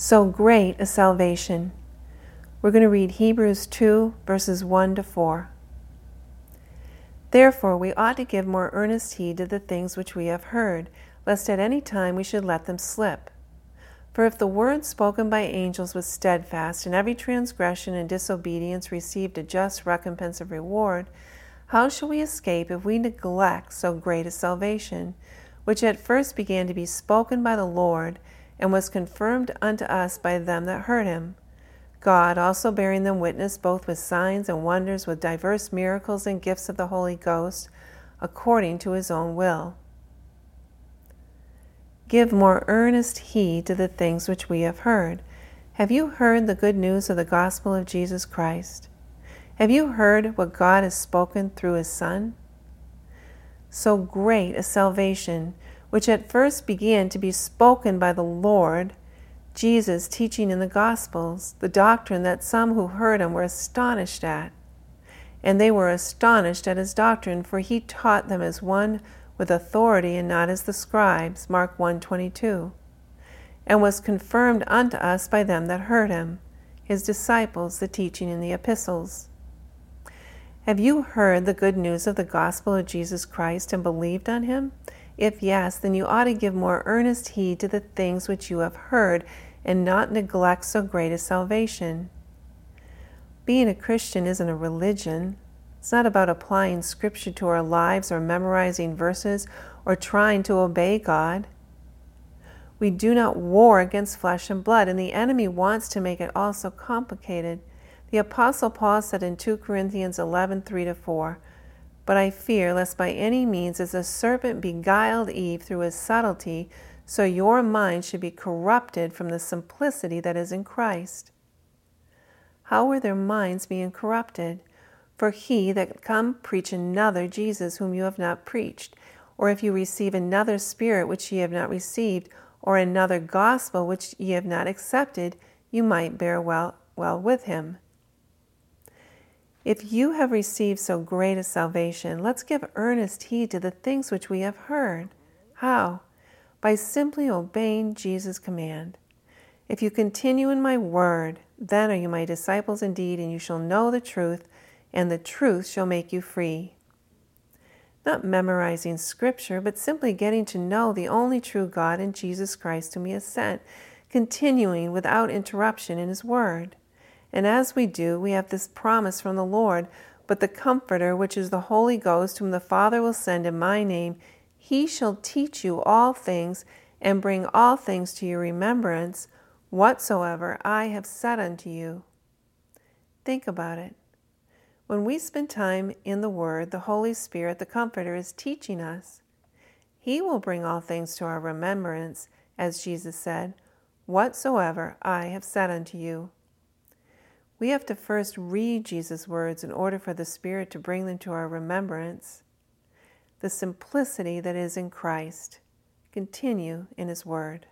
So great a salvation. We're going to read Hebrews 2, verses 1 to 4. Therefore, we ought to give more earnest heed to the things which we have heard, lest at any time we should let them slip. For if the word spoken by angels was steadfast, and every transgression and disobedience received a just recompense of reward, how shall we escape if we neglect so great a salvation, which at first began to be spoken by the Lord, and was confirmed unto us by them that heard him? God also bearing them witness both with signs and wonders, with diverse miracles and gifts of the Holy Ghost, according to his own will. Give more earnest heed to the things which we have heard. Have you heard the good news of the gospel of Jesus Christ? Have you heard what God has spoken through his Son? So great a salvation, which at first began to be spoken by the Lord Jesus teaching in the Gospels the doctrine that some who heard him were astonished at. And they were astonished at his doctrine, for he taught them as one with authority and not as the scribes, Mark 1:22, and was confirmed unto us by them that heard him, his disciples, the teaching in the epistles. Have you heard the good news of the gospel of Jesus Christ and believed on him? If yes, then you ought to give more earnest heed to the things which you have heard and not neglect so great a salvation. Being a Christian isn't a religion. It's not about applying scripture to our lives or memorizing verses or trying to obey God. We do not war against flesh and blood, and the enemy wants to make it all so complicated. The Apostle Paul said in 2 Corinthians 11 3 4, But I fear lest by any means, as the serpent beguiled Eve through his subtlety, so your mind should be corrupted from the simplicity that is in Christ. How are their minds being corrupted? For he that come preach another Jesus whom you have not preached, or if you receive another spirit which ye have not received, or another gospel which ye have not accepted, you might bear well, well with him. If you have received so great a salvation, let's give earnest heed to the things which we have heard. How? by simply obeying Jesus' command. If you continue in my word, then are you my disciples indeed, and you shall know the truth, and the truth shall make you free. Not memorizing scripture, but simply getting to know the only true God and Jesus Christ whom He has sent, continuing without interruption in His word. And as we do, we have this promise from the Lord But the Comforter, which is the Holy Ghost, whom the Father will send in my name, he shall teach you all things and bring all things to your remembrance whatsoever I have said unto you. Think about it. When we spend time in the Word, the Holy Spirit, the Comforter, is teaching us. He will bring all things to our remembrance, as Jesus said, whatsoever I have said unto you. We have to first read Jesus' words in order for the Spirit to bring them to our remembrance the simplicity that is in Christ. Continue in His Word.